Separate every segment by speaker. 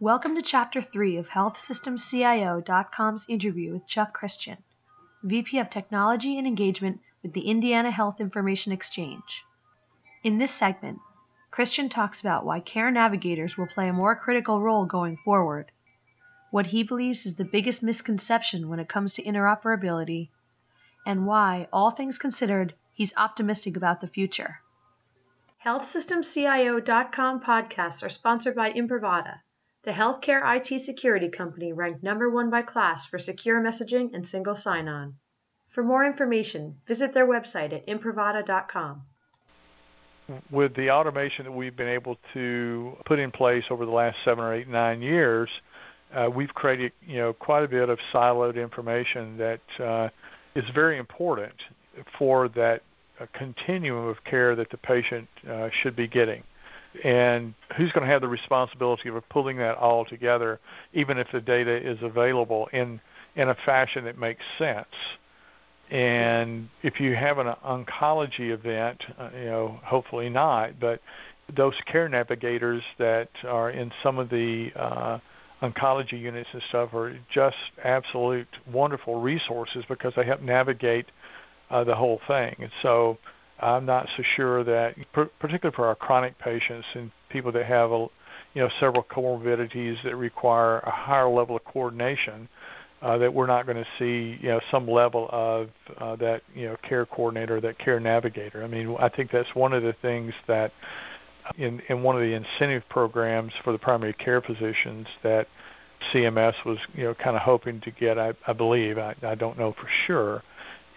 Speaker 1: Welcome to Chapter 3 of HealthSystemCIO.com's interview with Chuck Christian, VP of Technology and Engagement with the Indiana Health Information Exchange. In this segment, Christian talks about why care navigators will play a more critical role going forward, what he believes is the biggest misconception when it comes to interoperability, and why, all things considered, he's optimistic about the future. HealthSystemCIO.com podcasts are sponsored by Imprivata the healthcare IT security company ranked number one by KLAS for secure messaging and single sign-on. For more information, visit their website at imprivata.com.
Speaker 2: With the automation that we've been able to put in place over the last seven or eight, nine years, uh, we've created you know quite a bit of siloed information that uh, is very important for that uh, continuum of care that the patient uh, should be getting and who's going to have the responsibility of pulling that all together, even if the data is available in in a fashion that makes sense. And if you have an oncology event, uh, you know, hopefully not, but those care navigators that are in some of the uh, oncology units and stuff are just absolute wonderful resources because they help navigate uh, the whole thing. And so I'm not so sure that, particularly for our chronic patients and people that have, a, you know, several comorbidities that require a higher level of coordination, uh, that we're not going to see, you know, some level of uh, that, you know, care coordinator, that care navigator. I mean, I think that's one of the things that in in one of the incentive programs for the primary care physicians that CMS was, you know, kind of hoping to get. I, I believe, I, I don't know for sure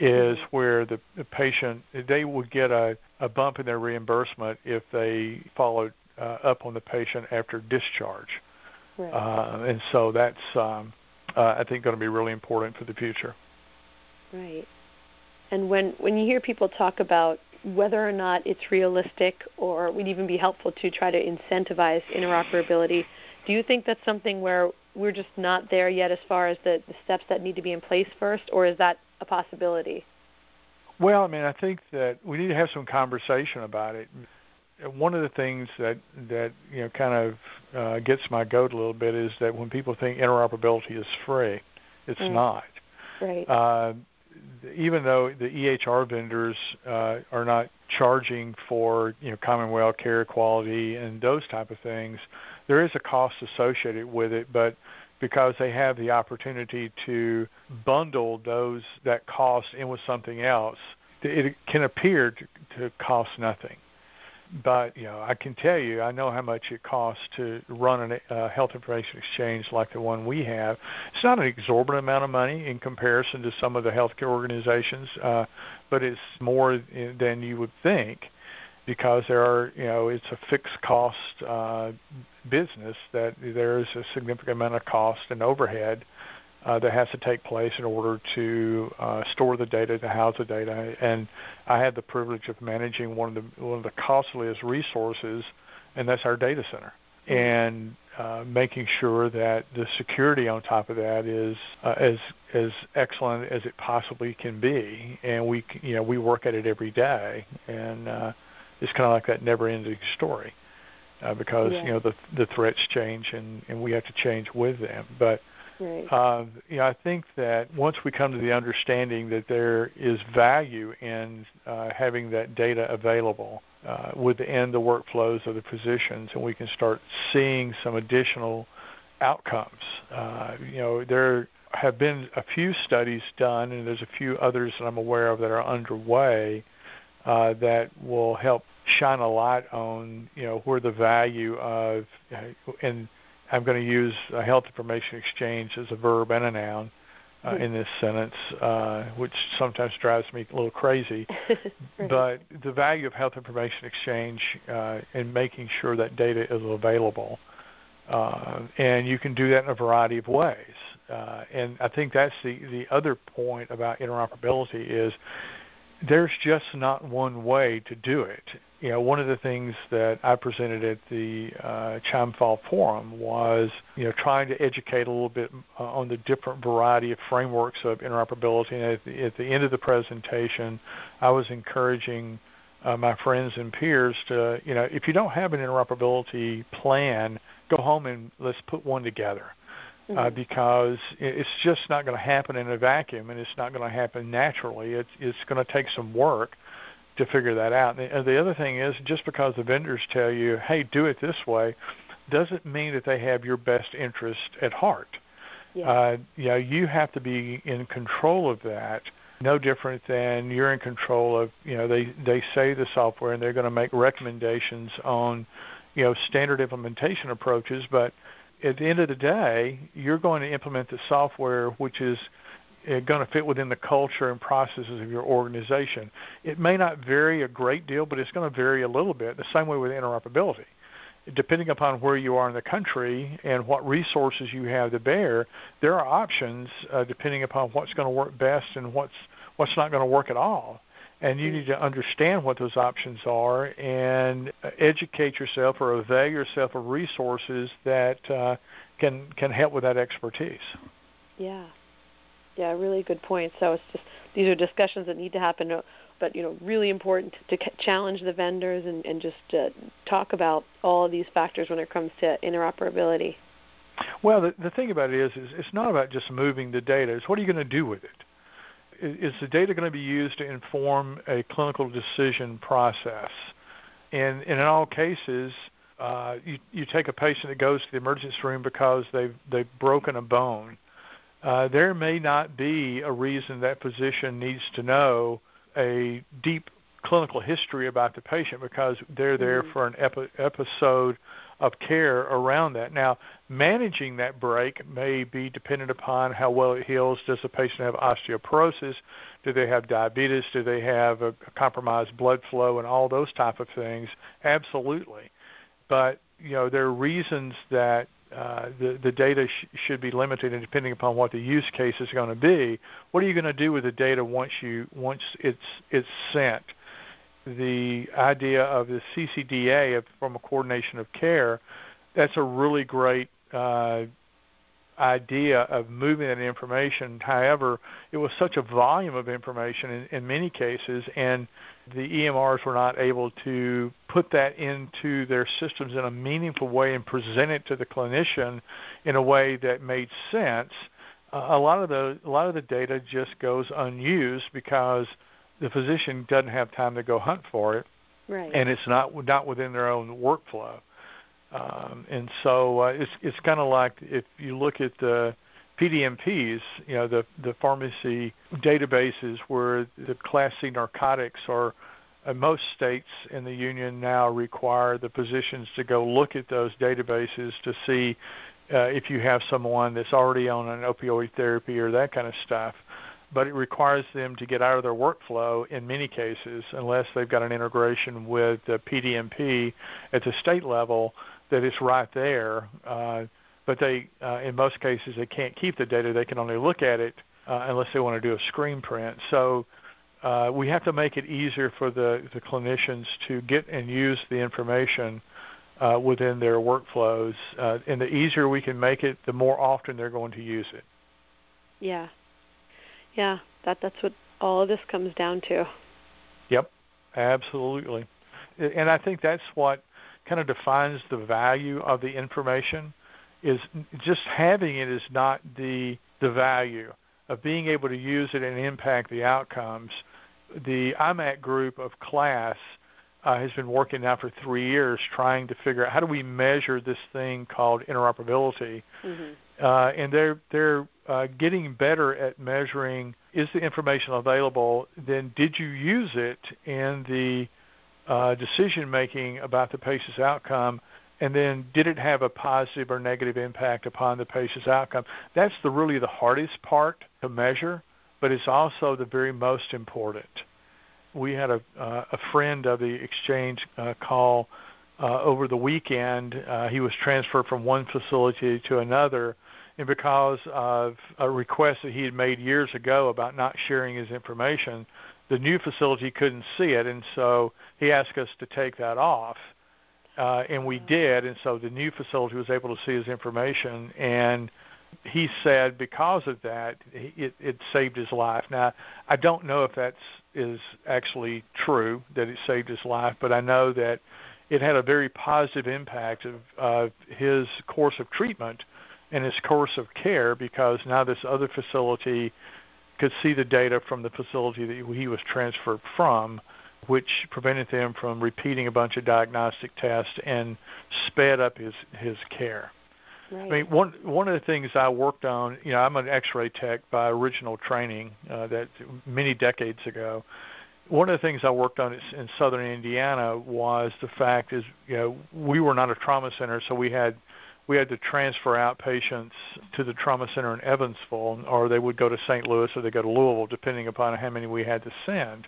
Speaker 2: is where the, the patient they would get a, a bump in their reimbursement if they followed uh, up on the patient after discharge. Right. Uh, and so that's um, uh, I think going to be really important for the future.
Speaker 3: Right. And when when you hear people talk about whether or not it's realistic or would even be helpful to try to incentivize interoperability, do you think that's something where we're just not there yet as far as the, the steps that need to be in place first, or is that a possibility?
Speaker 2: Well, I mean, I think that we need to have some conversation about it. One of the things that that you know kind of uh, gets my goat a little bit is that when people think interoperability is free, it's mm. not.
Speaker 3: Right.
Speaker 2: Uh, even though the EHR vendors uh, are not charging for you know CommonWell Carequality and those type of things, there is a cost associated with it. But because they have the opportunity to bundle those that cost in with something else. It can appear to, to cost nothing, but you know I can tell you I know how much it costs to run a uh, health information exchange like the one we have. It's not an exorbitant amount of money in comparison to some of the healthcare organizations, uh, but it's more than you would think because there are, you know, it's a fixed cost uh, business that there is a significant amount of cost and overhead uh, that has to take place in order to uh, store the data, to house the data. And I had the privilege of managing one of the one of the costliest resources, and that's our data center. Mm-hmm. And uh, making sure that the security on top of that is uh, as as excellent as it possibly can be, and we you know we work at it every day, and uh, it's kind of like that never-ending story uh, because yeah. you know the the threats change and and we have to change with them. But
Speaker 3: right.
Speaker 2: uh, you know I think that once we come to the understanding that there is value in uh, having that data available uh, within the workflows of the physicians, and we can start seeing some additional outcomes. Uh, you know there have been a few studies done, and there's a few others that I'm aware of that are underway uh, that will help shine a light on you know where the value of and I'm going to use a health information exchange as a verb and a noun uh, hmm. in this sentence, uh, which sometimes drives me a little crazy.
Speaker 3: right.
Speaker 2: But the value of health information exchange uh, and making sure that data is available. Uh, and you can do that in a variety of ways. Uh, and I think that's the, the other point about interoperability is there's just not one way to do it. You know, one of the things that I presented at the uh, CHIME Fall Forum was, you know, trying to educate a little bit uh, on the different variety of frameworks of interoperability. And at the, at the end of the presentation, I was encouraging uh, my friends and peers to, you know, if you don't have an interoperability plan go home and let's put one together. Uh, mm-hmm. Uh, because it's just not going to happen in a vacuum, and it's not going to happen naturally. It's it's going to take some work to figure that out. And the other thing is, just because the vendors tell you, "Hey, do it this way," doesn't mean that they have your best interest at heart. Yeah. Uh, you know, you have to be in control of that. No different than you're in control of. You know, they they say the software and they're going to make recommendations on, you know, standard implementation approaches. But at the end of the day, you're going to implement the software which is going to fit within the culture and processes of your organization. It may not vary a great deal, but it's going to vary a little bit. The same way with interoperability depending upon where you are in the country and what resources you have to bear, there are options uh, depending upon what's going to work best and what's what's not going to work at all. And you need to understand what those options are and educate yourself or avail yourself of resources that uh, can can help with that expertise.
Speaker 3: Yeah, yeah, really good point. So it's just these are discussions that need to happen but you know, really important to, to challenge the vendors and, and just uh, talk about all of these factors when it comes to interoperability.
Speaker 2: Well, the, the thing about it is, is it's not about just moving the data. It's what are you going to do with it? Is the data going to be used to inform a clinical decision process? And, and in all cases, uh, you, you take a patient that goes to the emergency room because they've they've broken a bone. Uh, there may not be a reason that physician needs to know a deep clinical history about the patient because they're there mm-hmm. for an epi- episode of care around that. Now, managing that break may be dependent upon how well it heals. Does the patient have osteoporosis? Do they have diabetes? Do they have a, a compromised blood flow and all those type of things? Absolutely. But, you know, there are reasons that uh, the the data sh- should be limited, and depending upon what the use case is going to be, what are you going to do with the data once you once it's it's sent? The idea of the CCDA of, from a coordination of care, that's a really great uh, idea of moving that information. However, it was such a volume of information in, in many cases, and the EMRs were not able to put that into their systems in a meaningful way and present it to the clinician in a way that made sense. Uh, a lot of the a lot of the data just goes unused because the physician doesn't have time to go hunt for it,
Speaker 3: right.
Speaker 2: and it's not not within their own workflow. Um, and so uh, it's it's kind of like if you look at the PDMPs, you know, the the pharmacy databases where the Class C narcotics are. Uh, most states in the union now require the physicians to go look at those databases to see uh, if you have someone that's already on an opioid therapy or that kind of stuff. But it requires them to get out of their workflow in many cases, unless they've got an integration with the PDMP at the state level that it's right there. Uh, but they, uh, in most cases, they can't keep the data. They can only look at it uh, unless they want to do a screen print. So uh, we have to make it easier for the, the clinicians to get and use the information uh, within their workflows. Uh, and the easier we can make it, the more often they're going to use it.
Speaker 3: Yeah, yeah, that that's what all of this comes down to.
Speaker 2: Yep, absolutely. And I think that's what kind of defines the value of the information is just having it is not the the value of being able to use it and impact the outcomes. The IMAC group of KLAS uh, has been working now for three years trying to figure out how do we measure this thing called interoperability, mm-hmm. uh, and they're they're uh, getting better at measuring is the information available. Then did you use it in the uh, decision making about the patient's outcome, and then did it have a positive or negative impact upon the patient's outcome? That's the really the hardest part to measure, but it's also the very most important. We had a uh, a friend of the exchange uh, call uh, over the weekend. Uh, he was transferred from one facility to another, and because of a request that he had made years ago about not sharing his information, the new facility couldn't see it, and so he asked us to take that off, uh, and we did. And so the new facility was able to see his information, and he said because of that, it, it saved his life. Now, I don't know if that's is actually true that it saved his life, but I know that it had a very positive impact of uh, his course of treatment and his course of care because now this other facility could see the data from the facility that he was transferred from, which prevented them from repeating a bunch of diagnostic tests and sped up his his care.
Speaker 3: Right. I
Speaker 2: mean, one one of the things I worked on, you know, I'm an X-ray tech by original training uh, that many decades ago. One of the things I worked on in southern Indiana was the fact is, you know, we were not a trauma center, so we had we had to transfer out patients to the trauma center in Evansville, or they would go to St. Louis or they go to Louisville, depending upon how many we had to send.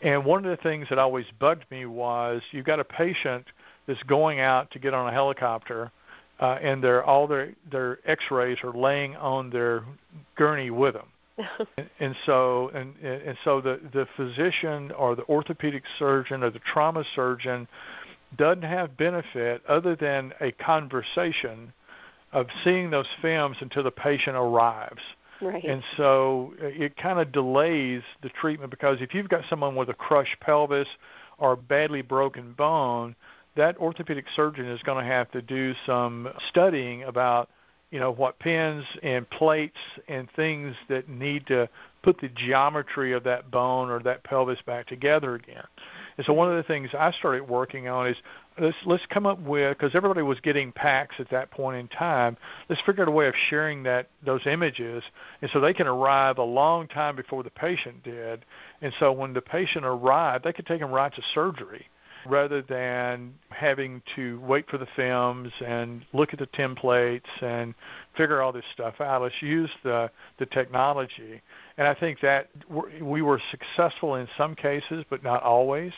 Speaker 2: And one of the things that always bugged me was you've got a patient that's going out to get on a helicopter uh, and their all their their X-rays are laying on their gurney with them. and, and so and and so the the physician or the orthopedic surgeon or the trauma surgeon doesn't have benefit other than a conversation of seeing those films until the patient arrives.
Speaker 3: Right.
Speaker 2: And so uh, it kind of delays the treatment because if you've got someone with a crushed pelvis or a badly broken bone, that orthopedic surgeon is going to have to do some studying about you know what pins and plates and things that need to put the geometry of that bone or that pelvis back together again. And so one of the things I started working on is let's let's come up with because everybody was getting PACS at that point in time. Let's figure out a way of sharing that those images, and so they can arrive a long time before the patient did. And so when the patient arrived, they could take them right to surgery rather than having to wait for the films and look at the templates and figure all this stuff out. Let's use the the technology, and I think that we were successful in some cases, but not always.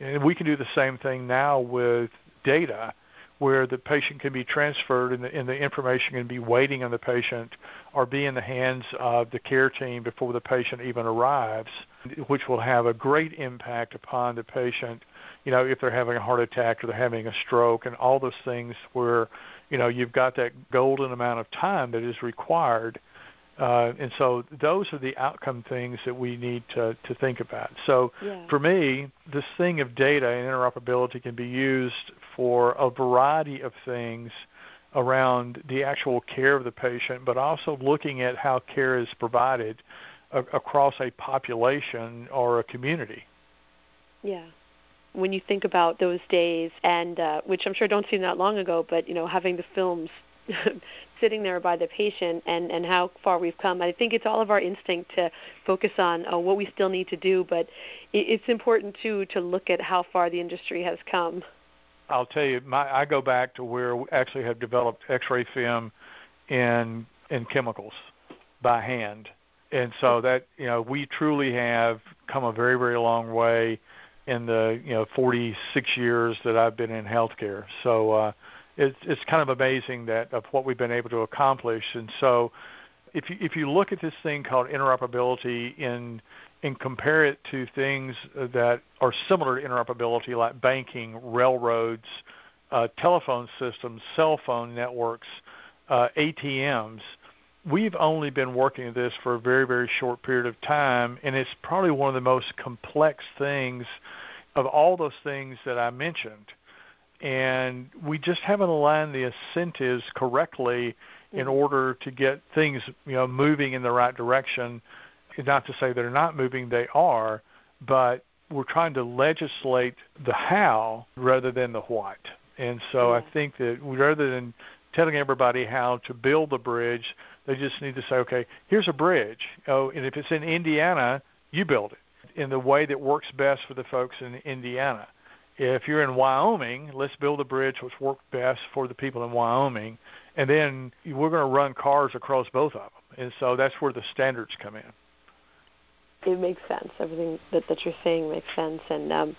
Speaker 2: And we can do the same thing now with data where the patient can be transferred and the, and the information can be waiting on the patient or be in the hands of the care team before the patient even arrives, which will have a great impact upon the patient, you know, if they're having a heart attack or they're having a stroke and all those things where, you know, you've got that golden amount of time that is required uh, and so those are the outcome things that we need to, to think about. So
Speaker 3: yeah.
Speaker 2: for me, this thing of data and interoperability can be used for a variety of things around the actual care of the patient, but also looking at how care is provided a- across a population or a community.
Speaker 3: Yeah when you think about those days and uh, which I'm sure don't seem that long ago, but you know having the films sitting there by the patient and, and how far we've come. I think it's all of our instinct to focus on uh, what we still need to do, but it, it's important too to look at how far the industry has come.
Speaker 2: I'll tell you, my, I go back to where we actually have developed X-ray film in in chemicals by hand, and so that you know we truly have come a very very long way in the you know 46 years that I've been in healthcare. So uh, it's it's kind of amazing that of what we've been able to accomplish. And so, if you if you look at this thing called interoperability in and compare it to things that are similar to interoperability, like banking, railroads, uh, telephone systems, cell phone networks, uh, ATMs. We've only been working at this for a very, very short period of time, and it's probably one of the most complex things of all those things that I mentioned and we just haven't aligned the incentives correctly in mm-hmm. order to get things you know moving in the right direction. Not to say they're not moving, they are, but we're trying to legislate the how rather than the what. And so I think that rather than telling everybody how to build the bridge, they just need to say, okay, here's a bridge. Oh, and if it's in Indiana, you build it in the way that works best for the folks in Indiana if you're in Wyoming, let's build a bridge which works best for the people in Wyoming, and then we're going to run cars across both of them. And so that's where the standards come in.
Speaker 3: It makes sense. Everything that, that you're saying makes sense, and um,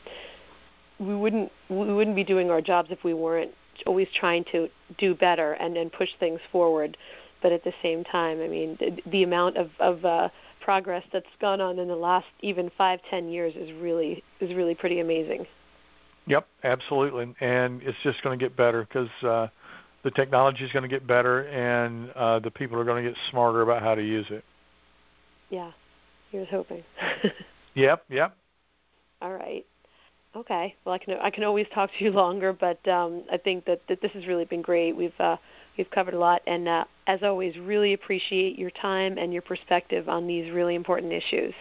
Speaker 3: we wouldn't we wouldn't be doing our jobs if we weren't always trying to do better and, and push things forward. But at the same time, I mean, the, the amount of, of uh, progress that's gone on in the last even five, ten years is really is really pretty amazing.
Speaker 2: Yep, absolutely, and it's just going to get better because uh, the technology is going to get better, and uh, the people are going to get smarter about how to use it.
Speaker 3: Yeah, here's hoping.
Speaker 2: yep, yep.
Speaker 3: All right. Okay. Well, I can I can always talk to you longer, but um, I think that, that this has really been great. We've uh, we've covered a lot, and uh, as always, really appreciate your time and your perspective on these really important issues.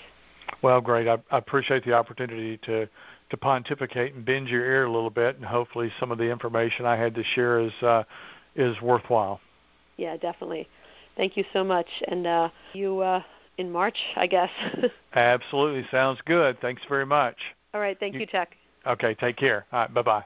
Speaker 2: Well, great. I, I appreciate the opportunity to to pontificate and bend your ear a little bit, and hopefully some of the information I had to share is uh, is worthwhile.
Speaker 3: Yeah, definitely. Thank you so much, and uh, you uh, in March, I guess.
Speaker 2: Absolutely, sounds good. Thanks very much.
Speaker 3: All right, thank you, you Chuck.
Speaker 2: Okay, take care. All right, bye bye.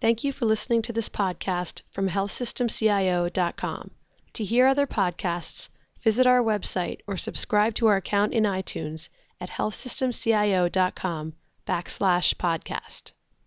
Speaker 1: Thank you for listening to this podcast from healthsystemcio.com. To hear other podcasts, visit our website or subscribe to our account in iTunes at healthsystemcio.com backslash podcast.